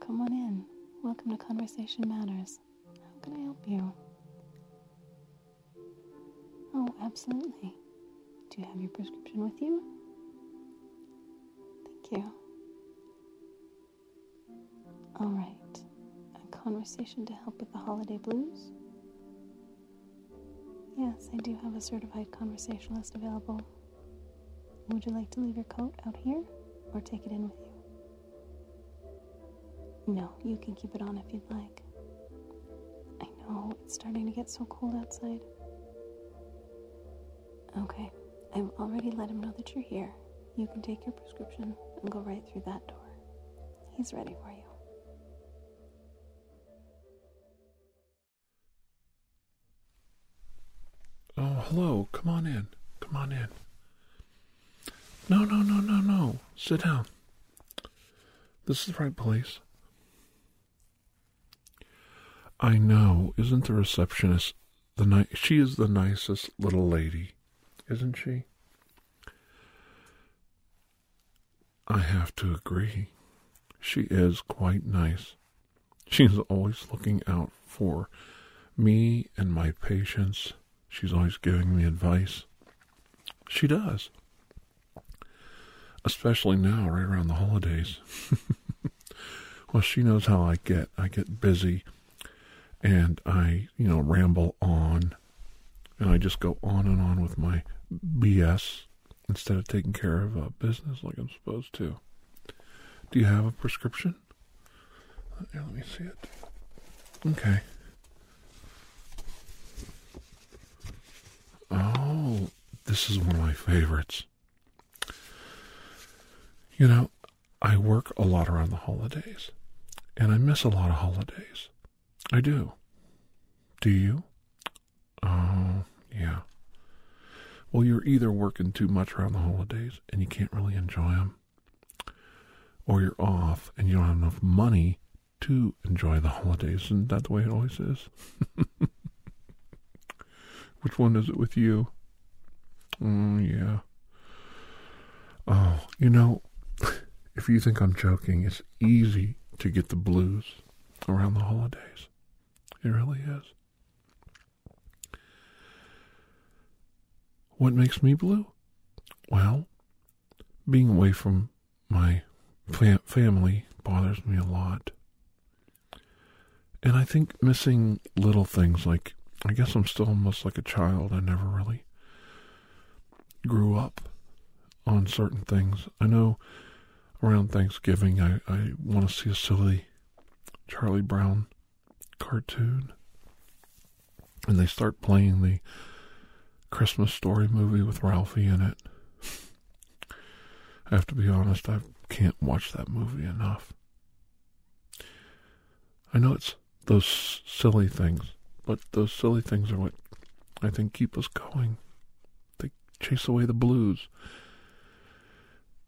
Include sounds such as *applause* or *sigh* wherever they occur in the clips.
Come on in. Welcome to Conversation Matters. How can I help you? Oh, absolutely. Do you have your prescription with you? Thank you. All right. A conversation to help with the holiday blues? Yes, I do have a certified conversationalist available. Would you like to leave your coat out here or take it in with you? No, you can keep it on if you'd like. I know, it's starting to get so cold outside. Okay, I've already let him know that you're here. You can take your prescription and go right through that door. He's ready for you. Oh, hello. Come on in. Come on in. No, no, no, no, no. Sit down. This is the right place. I know. Isn't the receptionist the ni- she is the nicest little lady, isn't she? I have to agree. She is quite nice. She's always looking out for me and my patients. She's always giving me advice. She does. Especially now, right around the holidays. *laughs* well, she knows how I get. I get busy and I, you know, ramble on and I just go on and on with my BS instead of taking care of uh, business like I'm supposed to. Do you have a prescription? Here, let me see it. Okay. Oh, this is one of my favorites. You know, I work a lot around the holidays, and I miss a lot of holidays. I do. Do you? Oh, yeah. Well, you're either working too much around the holidays and you can't really enjoy them, or you're off and you don't have enough money to enjoy the holidays. Isn't that the way it always is? *laughs* Which one is it with you? Oh, yeah. Oh, you know, *laughs* if you think I'm joking, it's easy to get the blues around the holidays. It really is. What makes me blue? Well, being away from my fam- family bothers me a lot. And I think missing little things like, I guess I'm still almost like a child. I never really grew up on certain things. I know around Thanksgiving I, I want to see a silly Charlie Brown cartoon. And they start playing the Christmas story movie with Ralphie in it. I have to be honest, I can't watch that movie enough. I know it's those silly things, but those silly things are what I think keep us going. They chase away the blues.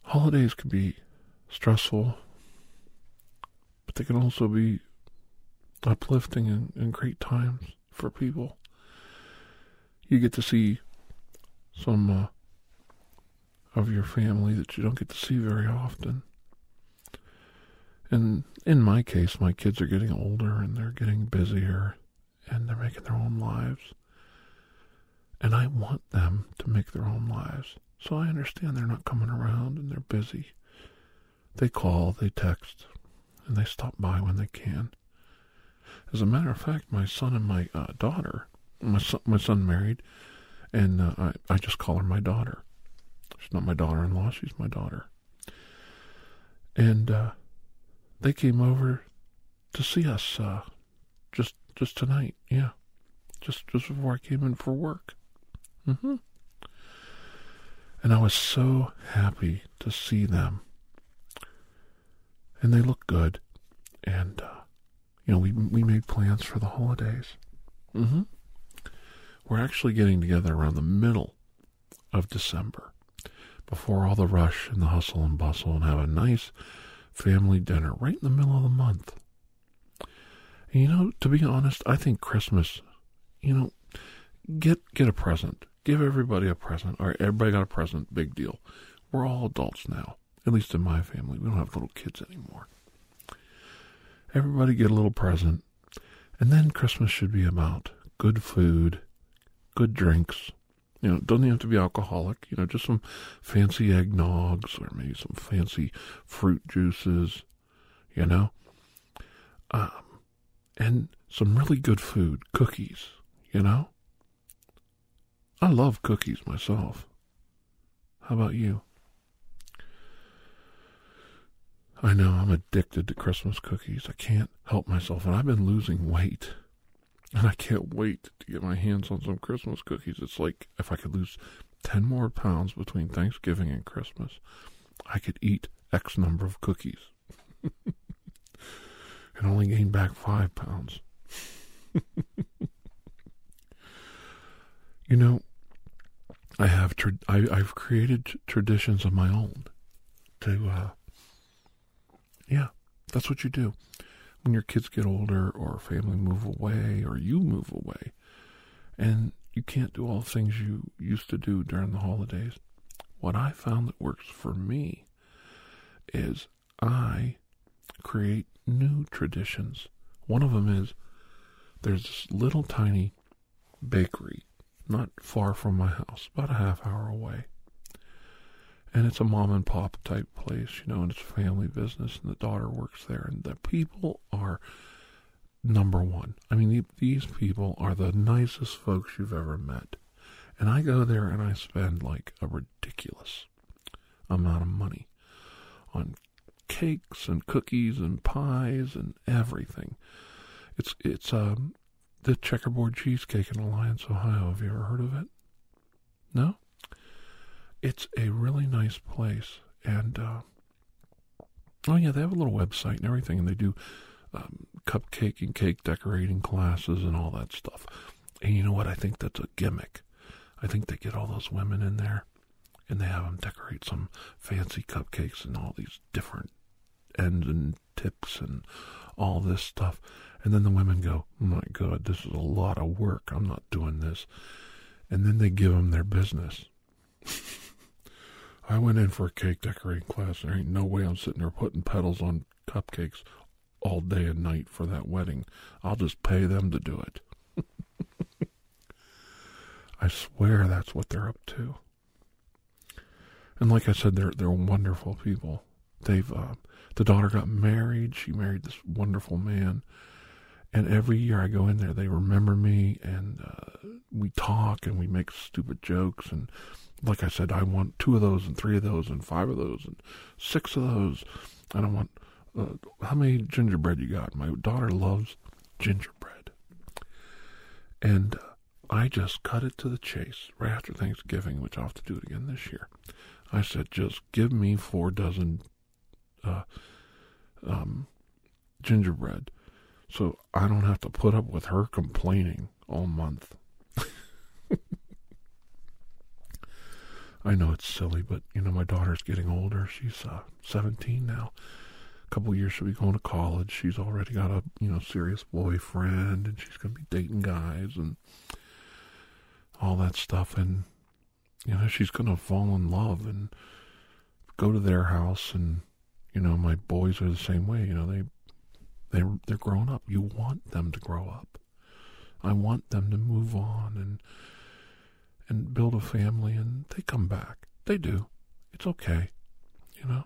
Holidays can be stressful, but they can also be uplifting and, and great times for people. You get to see some uh, of your family that you don't get to see very often. And in my case, my kids are getting older and they're getting busier and they're making their own lives. And I want them to make their own lives. So I understand they're not coming around and they're busy. They call, they text, and they stop by when they can. As a matter of fact, my son and my uh, daughter, my son, my son married, and uh, I, I just call her my daughter. She's not my daughter-in-law; she's my daughter. And uh, they came over to see us uh, just just tonight. Yeah, just just before I came in for work. Mm-hmm. And I was so happy to see them. And they look good. And uh, you know, we we made plans for the holidays. Mm-hmm. We're actually getting together around the middle of December, before all the rush and the hustle and bustle, and have a nice family dinner right in the middle of the month. And you know, to be honest, I think Christmas, you know, get get a present. Give everybody a present. All right, everybody got a present. Big deal. We're all adults now. At least in my family, we don't have little kids anymore. Everybody get a little present. And then Christmas should be about good food, good drinks. You know, doesn't have to be alcoholic. You know, just some fancy eggnogs or maybe some fancy fruit juices. You know, um, and some really good food, cookies. You know, I love cookies myself. How about you? I know I'm addicted to Christmas cookies. I can't help myself, and I've been losing weight. And I can't wait to get my hands on some Christmas cookies. It's like if I could lose 10 more pounds between Thanksgiving and Christmas, I could eat X number of cookies *laughs* and only gain back five pounds. *laughs* you know, I have tra- I, I've created traditions of my own to uh, yeah, that's what you do. When your kids get older or family move away or you move away and you can't do all the things you used to do during the holidays. What I found that works for me is I create new traditions. One of them is there's this little tiny bakery not far from my house, about a half hour away and it's a mom and pop type place, you know, and it's a family business, and the daughter works there, and the people are number one. I mean, these people are the nicest folks you've ever met. And I go there and I spend like a ridiculous amount of money on cakes and cookies and pies and everything. It's it's um the checkerboard cheesecake in Alliance, Ohio. Have you ever heard of it? No? It's a really nice place. And, uh, oh, yeah, they have a little website and everything, and they do um, cupcake and cake decorating classes and all that stuff. And you know what? I think that's a gimmick. I think they get all those women in there and they have them decorate some fancy cupcakes and all these different ends and tips and all this stuff. And then the women go, oh my God, this is a lot of work. I'm not doing this. And then they give them their business. I went in for a cake decorating class. There ain't no way I'm sitting there putting petals on cupcakes all day and night for that wedding. I'll just pay them to do it. *laughs* I swear that's what they're up to. And like I said, they're they're wonderful people. They've uh, the daughter got married. She married this wonderful man, and every year I go in there, they remember me, and uh, we talk and we make stupid jokes and like I said, I want two of those and three of those and five of those and six of those. And I want uh, how many gingerbread you got? My daughter loves gingerbread, and I just cut it to the chase right after Thanksgiving, which I'll have to do it again this year. I said, just give me four dozen uh, um, gingerbread, so I don't have to put up with her complaining all month. *laughs* I know it's silly, but you know my daughter's getting older. She's uh, 17 now. A couple years she'll be going to college. She's already got a you know serious boyfriend, and she's gonna be dating guys and all that stuff. And you know she's gonna fall in love and go to their house. And you know my boys are the same way. You know they they they're grown up. You want them to grow up. I want them to move on and and build a family and they come back. They do. It's okay, you know?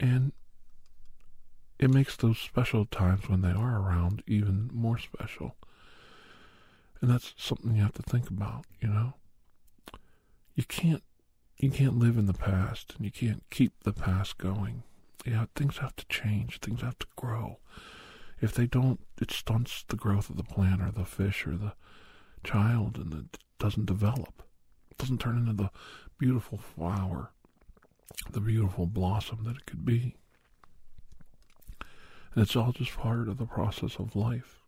And it makes those special times when they are around even more special. And that's something you have to think about, you know? You can't you can't live in the past and you can't keep the past going. Yeah, things have to change, things have to grow. If they don't, it stunts the growth of the plant or the fish or the child and it doesn't develop. It doesn't turn into the beautiful flower, the beautiful blossom that it could be. And it's all just part of the process of life.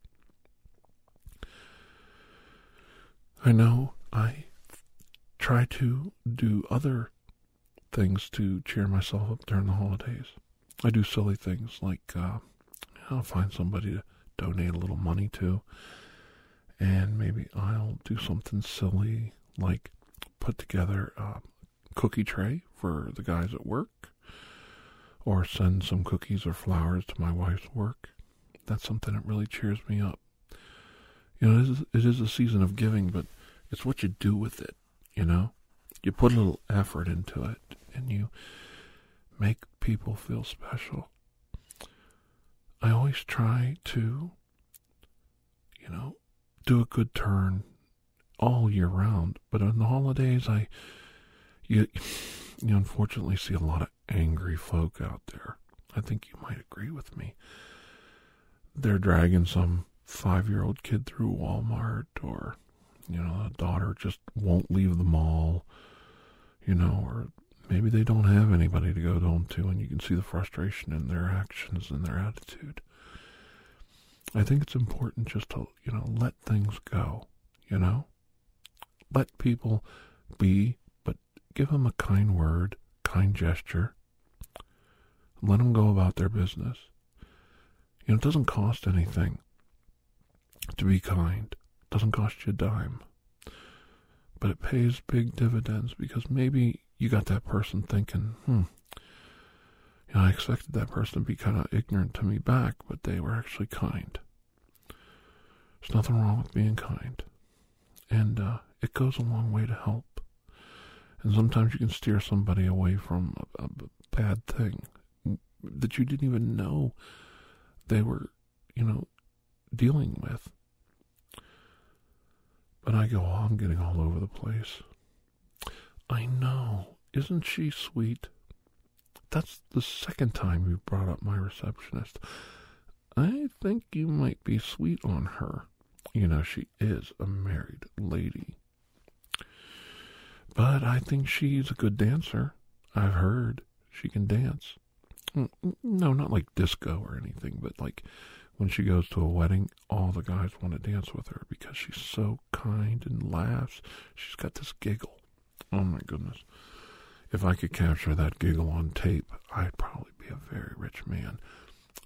I know I try to do other things to cheer myself up during the holidays. I do silly things like uh, I'll find somebody to donate a little money to and maybe I'll do something silly like put together a cookie tray for the guys at work or send some cookies or flowers to my wife's work that's something that really cheers me up. You know, it is, it is a season of giving, but it's what you do with it, you know? You put a little effort into it and you make people feel special. I always try to, you know, do a good turn all year round, but on the holidays, I, you, you unfortunately see a lot of angry folk out there. I think you might agree with me. They're dragging some five year old kid through Walmart, or, you know, a daughter just won't leave the mall, you know, or maybe they don't have anybody to go home to, and you can see the frustration in their actions and their attitude. I think it's important just to, you know, let things go, you know? Let people be, but give them a kind word, kind gesture. Let them go about their business. You know, it doesn't cost anything to be kind. It doesn't cost you a dime. But it pays big dividends because maybe you got that person thinking, hmm, you know, I expected that person to be kind of ignorant to me back, but they were actually kind. There's nothing wrong with being kind. And uh, it goes a long way to help. And sometimes you can steer somebody away from a, a bad thing that you didn't even know they were, you know, dealing with. But I go, oh, I'm getting all over the place. I know. Isn't she sweet? That's the second time you brought up my receptionist. I think you might be sweet on her. You know, she is a married lady. But I think she's a good dancer. I've heard she can dance. No, not like disco or anything, but like when she goes to a wedding, all the guys want to dance with her because she's so kind and laughs. She's got this giggle. Oh my goodness. If I could capture that giggle on tape, I'd probably be a very rich man.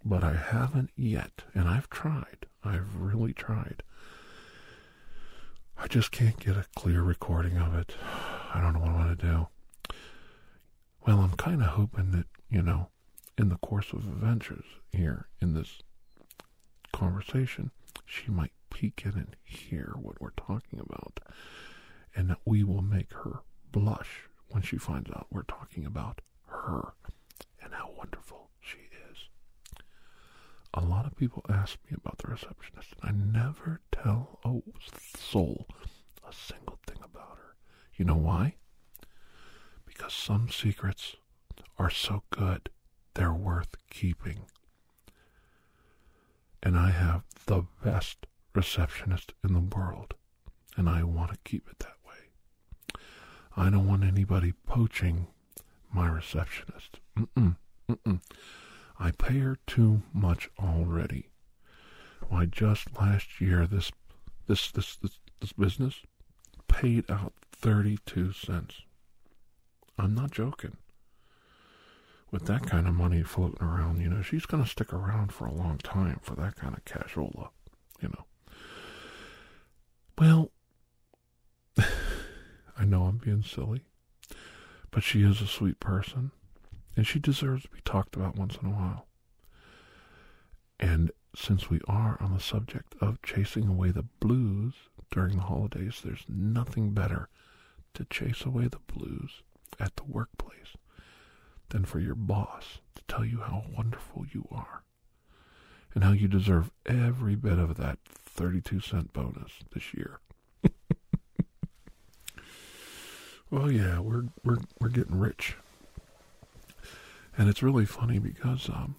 But I haven't yet, and I've tried. I've really tried. I just can't get a clear recording of it. I don't know what I'm going to do. Well, I'm kind of hoping that, you know, in the course of adventures here in this conversation, she might peek in and hear what we're talking about, and that we will make her blush when she finds out we're talking about her and how wonderful she is. A lot of people ask me about the receptionist, and I never tell a soul a single thing about her. You know why? Because some secrets are so good they're worth keeping. And I have the best receptionist in the world, and I want to keep it that way. I don't want anybody poaching my receptionist. Mm-mm, mm-mm. I pay her too much already. Why, just last year, this, this, this, this, this business paid out 32 cents. I'm not joking with that kind of money floating around, you know, she's going to stick around for a long time for that kind of cashola, you know. Well, I know I'm being silly, but she is a sweet person, and she deserves to be talked about once in a while. And since we are on the subject of chasing away the blues during the holidays, there's nothing better to chase away the blues at the workplace than for your boss to tell you how wonderful you are and how you deserve every bit of that 32 cent bonus this year. Well, yeah, we're we're we're getting rich. And it's really funny because um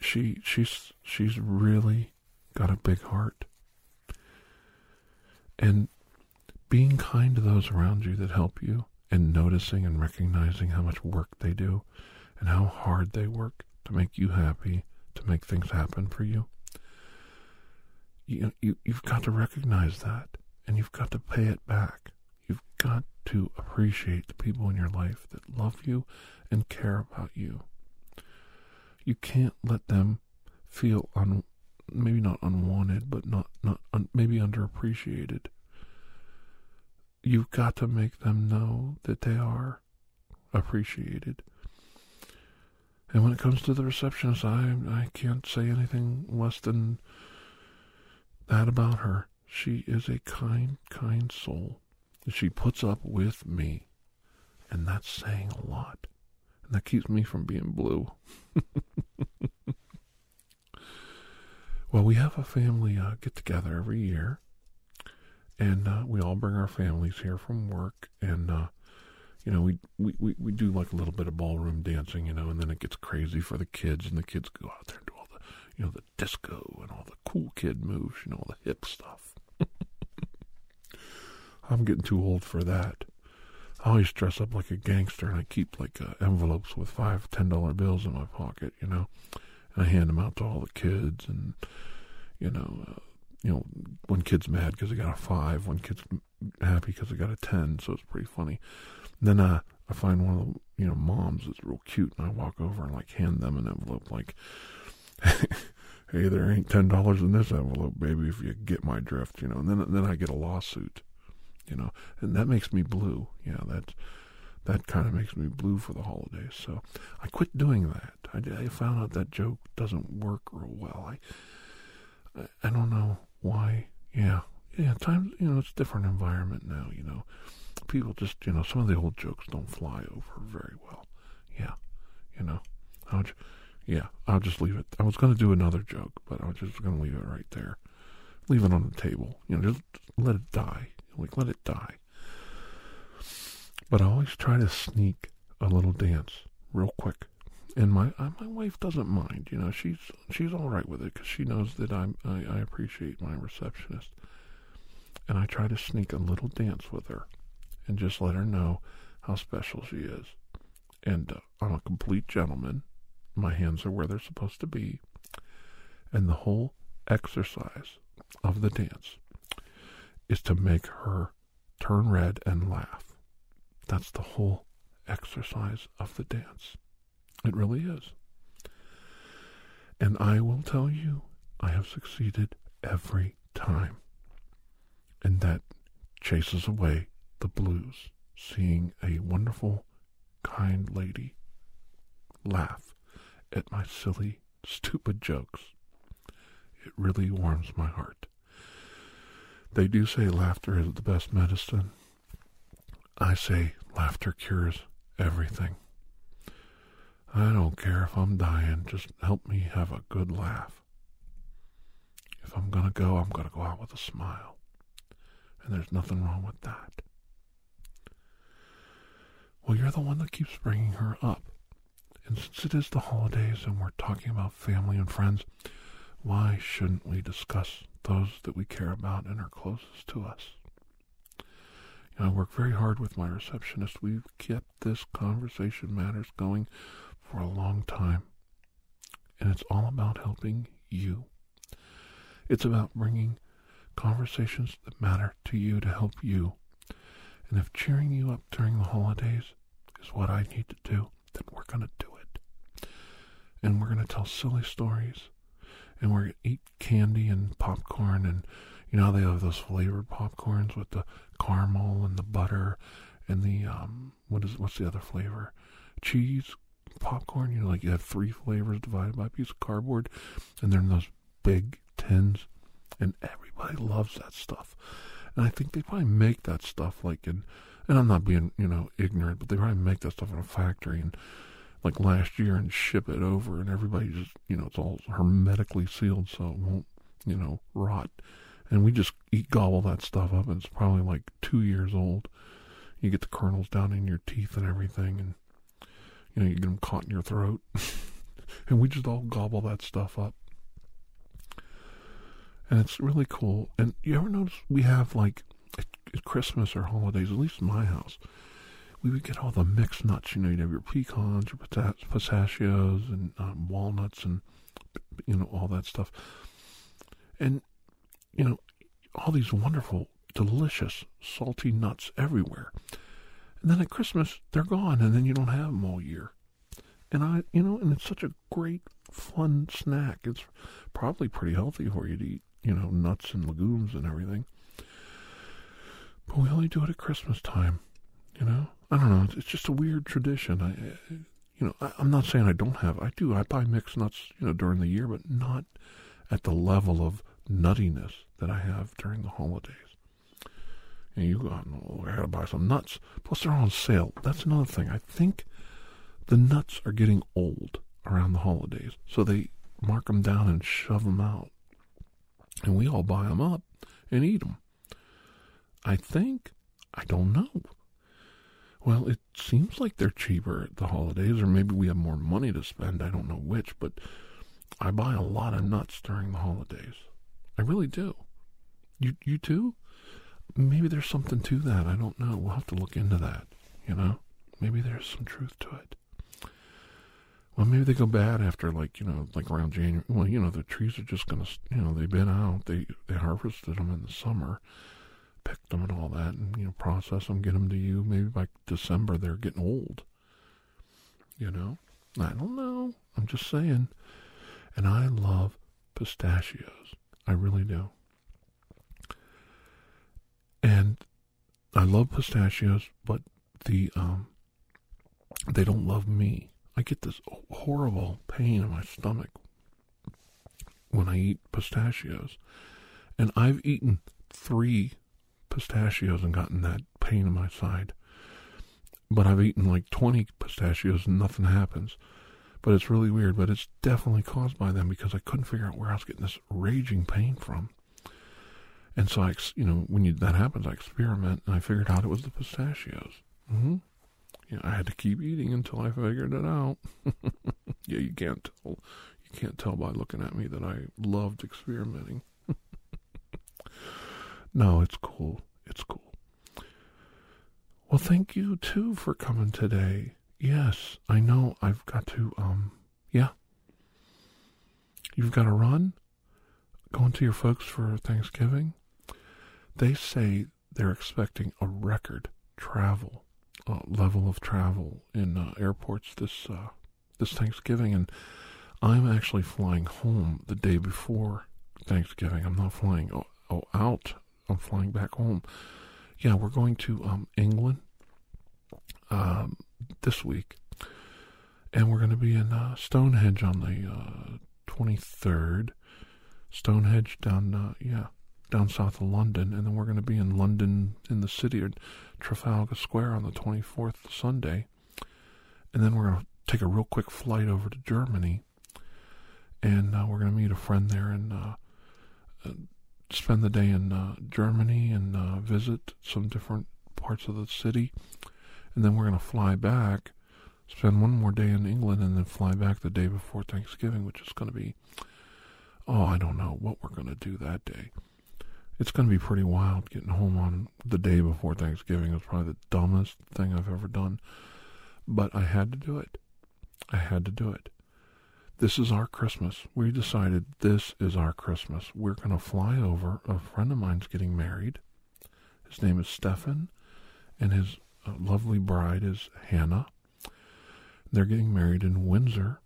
she she's she's really got a big heart. And being kind to those around you that help you and noticing and recognizing how much work they do and how hard they work to make you happy, to make things happen for you. You, you, you've got to recognize that and you've got to pay it back. Got to appreciate the people in your life that love you and care about you. You can't let them feel un, maybe not unwanted, but not not un, maybe underappreciated you've got to make them know that they are appreciated. And when it comes to the receptionist, I I can't say anything less than that about her. She is a kind, kind soul. She puts up with me. And that's saying a lot. And that keeps me from being blue. *laughs* well, we have a family uh, get together every year. And uh, we all bring our families here from work. And uh, you know, we, we, we, we do like a little bit of ballroom dancing, you know, and then it gets crazy for the kids, and the kids go out there and do all the, you know, the disco and all the cool kid moves, you know, all the hip stuff. I'm getting too old for that. I always dress up like a gangster, and I keep like uh, envelopes with five, ten dollar bills in my pocket, you know, and I hand them out to all the kids, and you know, uh, you know, one kid's mad because he got a five, one kid's happy because he got a ten, so it's pretty funny. Then uh, I find one of the you know moms that's real cute, and I walk over and like hand them an envelope, like, *laughs* "Hey, there ain't ten dollars in this envelope, baby. If you get my drift, you know." And then then I get a lawsuit, you know, and that makes me blue. Yeah, that that kind of makes me blue for the holidays. So I quit doing that. I, I found out that joke doesn't work real well. I, I don't know why. Yeah, yeah. Times you know it's a different environment now. You know people just, you know, some of the old jokes don't fly over very well. Yeah, you know, I'll, yeah, I'll just leave it. I was going to do another joke, but I was just going to leave it right there. Leave it on the table. You know, just let it die. Like, let it die. But I always try to sneak a little dance real quick. And my uh, my wife doesn't mind, you know. She's she's all right with it because she knows that I'm I, I appreciate my receptionist, and I try to sneak a little dance with her and just let her know how special she is. And uh, I'm a complete gentleman. My hands are where they're supposed to be. And the whole exercise of the dance is to make her turn red and laugh. That's the whole exercise of the dance. It really is. And I will tell you, I have succeeded every time. And that chases away the blues, seeing a wonderful, kind lady laugh at my silly, stupid jokes. It really warms my heart. They do say laughter is the best medicine. I say laughter cures everything. I don't care if I'm dying, just help me have a good laugh. If I'm going to go, I'm going to go out with a smile. And there's nothing wrong with that. Well, you're the one that keeps bringing her up. And since it is the holidays and we're talking about family and friends, why shouldn't we discuss those that we care about and are closest to us? You know, I work very hard with my receptionist. We've kept this conversation matters going for a long time. And it's all about helping you. It's about bringing conversations that matter to you to help you. And if cheering you up during the holidays is what I need to do, then we're going to do it. And we're going to tell silly stories. And we're going to eat candy and popcorn. And you know how they have those flavored popcorns with the caramel and the butter and the, um, what is, what's the other flavor? Cheese popcorn. You know, like you have three flavors divided by a piece of cardboard. And they're in those big tins. And everybody loves that stuff. And I think they probably make that stuff like in and I'm not being, you know, ignorant, but they probably make that stuff in a factory and like last year and ship it over and everybody just, you know, it's all hermetically sealed so it won't, you know, rot. And we just eat gobble that stuff up and it's probably like two years old. You get the kernels down in your teeth and everything and, you know, you get them caught in your throat. *laughs* and we just all gobble that stuff up. And it's really cool. And you ever notice we have like at Christmas or holidays, at least in my house, we would get all the mixed nuts. You know, you'd have your pecans, your pistachios, and um, walnuts, and you know all that stuff, and you know all these wonderful, delicious, salty nuts everywhere. And then at Christmas, they're gone, and then you don't have them all year. And I, you know, and it's such a great, fun snack. It's probably pretty healthy for you to eat, you know, nuts and legumes and everything. But we only do it at Christmas time, you know? I don't know. It's just a weird tradition. I, You know, I, I'm not saying I don't have. I do. I buy mixed nuts, you know, during the year, but not at the level of nuttiness that I have during the holidays. And you go, oh, I gotta buy some nuts. Plus, they're on sale. That's another thing. I think the nuts are getting old around the holidays, so they mark them down and shove them out, and we all buy them up and eat them. I think. I don't know. Well, it seems like they're cheaper at the holidays, or maybe we have more money to spend. I don't know which, but I buy a lot of nuts during the holidays. I really do. You you too? Maybe there's something to that. I don't know. We'll have to look into that. You know, maybe there's some truth to it. Well, maybe they go bad after like you know, like around January. Well, you know, the trees are just gonna, you know, they've been out. They they harvested them in the summer, picked them and all that, and you know, process them, get them to you. Maybe by December they're getting old. You know, I don't know. I'm just saying. And I love pistachios. I really do. And I love pistachios, but the um, they don't love me. I get this horrible pain in my stomach when I eat pistachios. And I've eaten three pistachios and gotten that pain in my side. But I've eaten like 20 pistachios and nothing happens. But it's really weird. But it's definitely caused by them because I couldn't figure out where I was getting this raging pain from. And so I, you know, when you, that happens, I experiment and I figured out it was the pistachios. Mm-hmm. Yeah, I had to keep eating until I figured it out. *laughs* yeah, you can't tell. You can't tell by looking at me that I loved experimenting. *laughs* no, it's cool. It's cool. Well, thank you too for coming today. Yes, I know I've got to, um, yeah. You've got to run? Going to your folks for Thanksgiving? They say they're expecting a record travel uh, level of travel in uh, airports this uh, this Thanksgiving, and I'm actually flying home the day before Thanksgiving. I'm not flying oh, oh out. I'm flying back home. Yeah, we're going to um, England um, this week, and we're going to be in uh, Stonehenge on the 23rd. Uh, Stonehenge down, uh, yeah, down south of London, and then we're going to be in London in the city or Trafalgar Square on the 24th Sunday, and then we're going to take a real quick flight over to Germany, and uh, we're going to meet a friend there and uh, spend the day in uh, Germany and uh, visit some different parts of the city, and then we're going to fly back, spend one more day in England, and then fly back the day before Thanksgiving, which is going to be, oh, I don't know what we're going to do that day. It's going to be pretty wild getting home on the day before Thanksgiving. It was probably the dumbest thing I've ever done. But I had to do it. I had to do it. This is our Christmas. We decided this is our Christmas. We're going to fly over. A friend of mine's getting married. His name is Stefan, and his uh, lovely bride is Hannah. They're getting married in Windsor,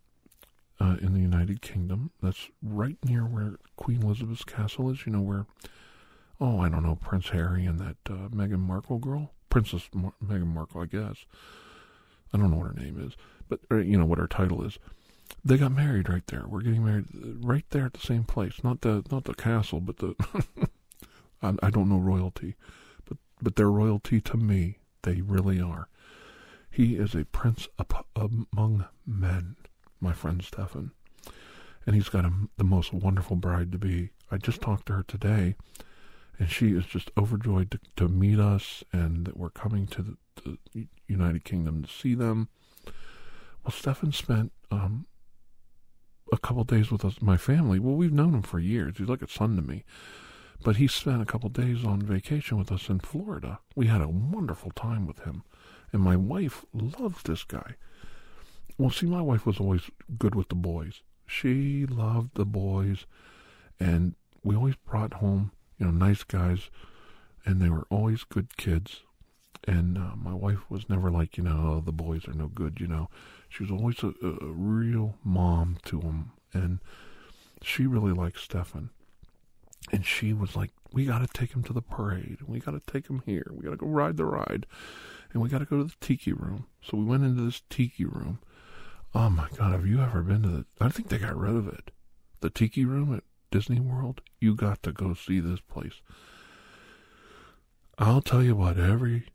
uh, in the United Kingdom. That's right near where Queen Elizabeth's castle is. You know where oh, I don't know, Prince Harry and that uh, Meghan Markle girl, Princess Mar- Meghan Markle, I guess. I don't know what her name is, but or, you know what her title is. They got married right there. We're getting married right there at the same place. Not the not the castle, but the *laughs* I, I don't know royalty, but but they're royalty to me. They really are. He is a prince up among men, my friend Stefan, and he's got a, the most wonderful bride to be. I just talked to her today, and she is just overjoyed to, to meet us and that we're coming to the, the United Kingdom to see them. Well, Stefan spent um, a couple days with us, my family. Well, we've known him for years. He's like a son to me. But he spent a couple days on vacation with us in Florida. We had a wonderful time with him. And my wife loves this guy. Well, see, my wife was always good with the boys. She loved the boys. And we always brought home you know, nice guys, and they were always good kids. And uh, my wife was never like, you know, oh, the boys are no good, you know. She was always a, a real mom to them, and she really liked Stefan. And she was like, we got to take him to the parade. We got to take him here. We got to go ride the ride. And we got to go to the tiki room. So we went into this tiki room. Oh my God, have you ever been to the. I think they got rid of it. The Tiki Room at Disney World? You got to go see this place. I'll tell you what, every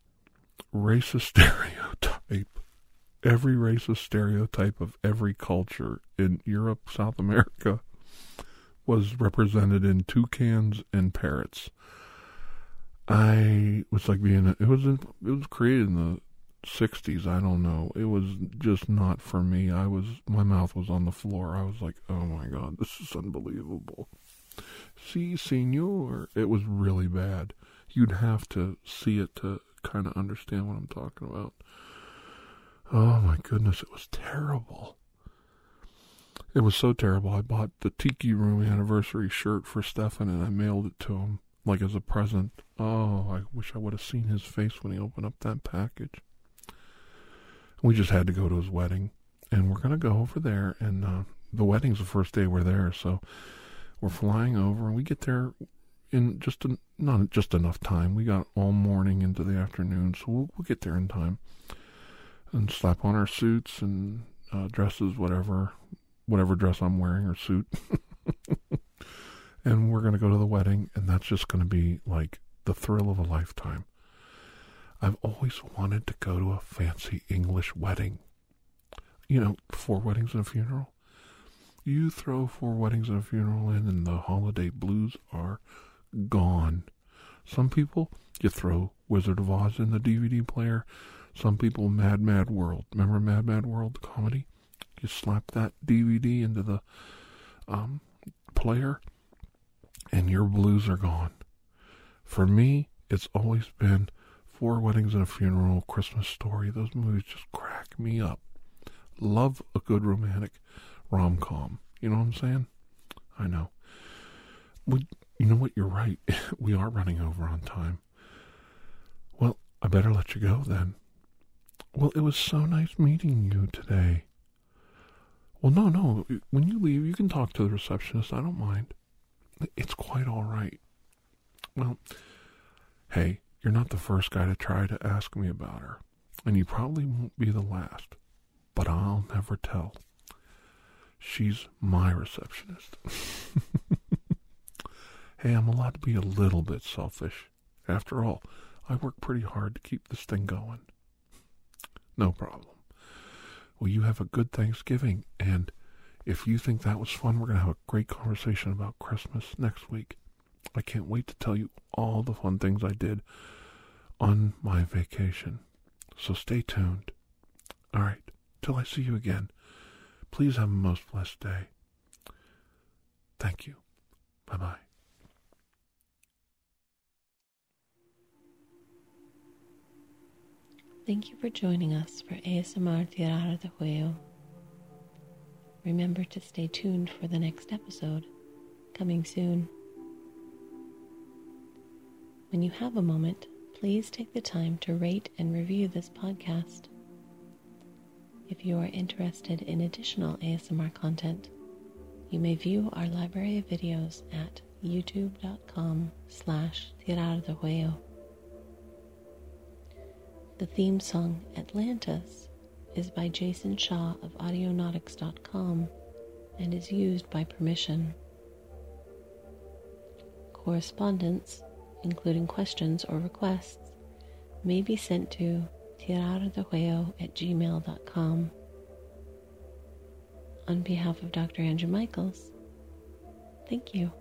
racist *laughs* stereotype, every racist stereotype of every culture in Europe, South America, was represented in toucans and parrots. I was like being, it was, in, it was created in the 60s i don't know. It was just not for me. I was my mouth was on the floor. I was like oh my god this is unbelievable. Si senor it was really bad. You'd have to see it to kind of understand what i'm talking about. Oh my goodness it was terrible. It was so terrible. I bought the tiki room anniversary shirt for stefan and i mailed it to him like as a present. Oh i wish i would have seen his face when he opened up that package. We just had to go to his wedding, and we're gonna go over there. And uh, the wedding's the first day we're there, so we're flying over, and we get there in just a, not just enough time. We got all morning into the afternoon, so we'll, we'll get there in time and slap on our suits and uh, dresses, whatever, whatever dress I'm wearing or suit. *laughs* and we're gonna go to the wedding, and that's just gonna be like the thrill of a lifetime. I've always wanted to go to a fancy English wedding. You know, four weddings and a funeral. You throw four weddings and a funeral in, and the holiday blues are gone. Some people, you throw Wizard of Oz in the DVD player. Some people, Mad Mad World. Remember Mad Mad World, comedy? You slap that DVD into the um, player, and your blues are gone. For me, it's always been Four Weddings and a Funeral, Christmas Story. Those movies just crack me up. Love a good romantic rom com. You know what I'm saying? I know. We, you know what? You're right. *laughs* we are running over on time. Well, I better let you go then. Well, it was so nice meeting you today. Well, no, no. When you leave, you can talk to the receptionist. I don't mind. It's quite all right. Well, hey, you're not the first guy to try to ask me about her, and you probably won't be the last, but I'll never tell. She's my receptionist. *laughs* hey, I'm allowed to be a little bit selfish. After all, I work pretty hard to keep this thing going. No problem. Well, you have a good Thanksgiving, and if you think that was fun, we're going to have a great conversation about Christmas next week. I can't wait to tell you all the fun things I did on my vacation. So stay tuned. All right, till I see you again, please have a most blessed day. Thank you. Bye bye. Thank you for joining us for ASMR Tirar de Juego. Remember to stay tuned for the next episode, coming soon. When you have a moment, please take the time to rate and review this podcast. If you are interested in additional ASMR content, you may view our library of videos at youtube.com slash tirar de juego. The theme song Atlantis is by Jason Shaw of audionautix.com and is used by permission. Correspondence including questions or requests, may be sent to tirardejuego at gmail.com. On behalf of Dr. Andrew Michaels, thank you.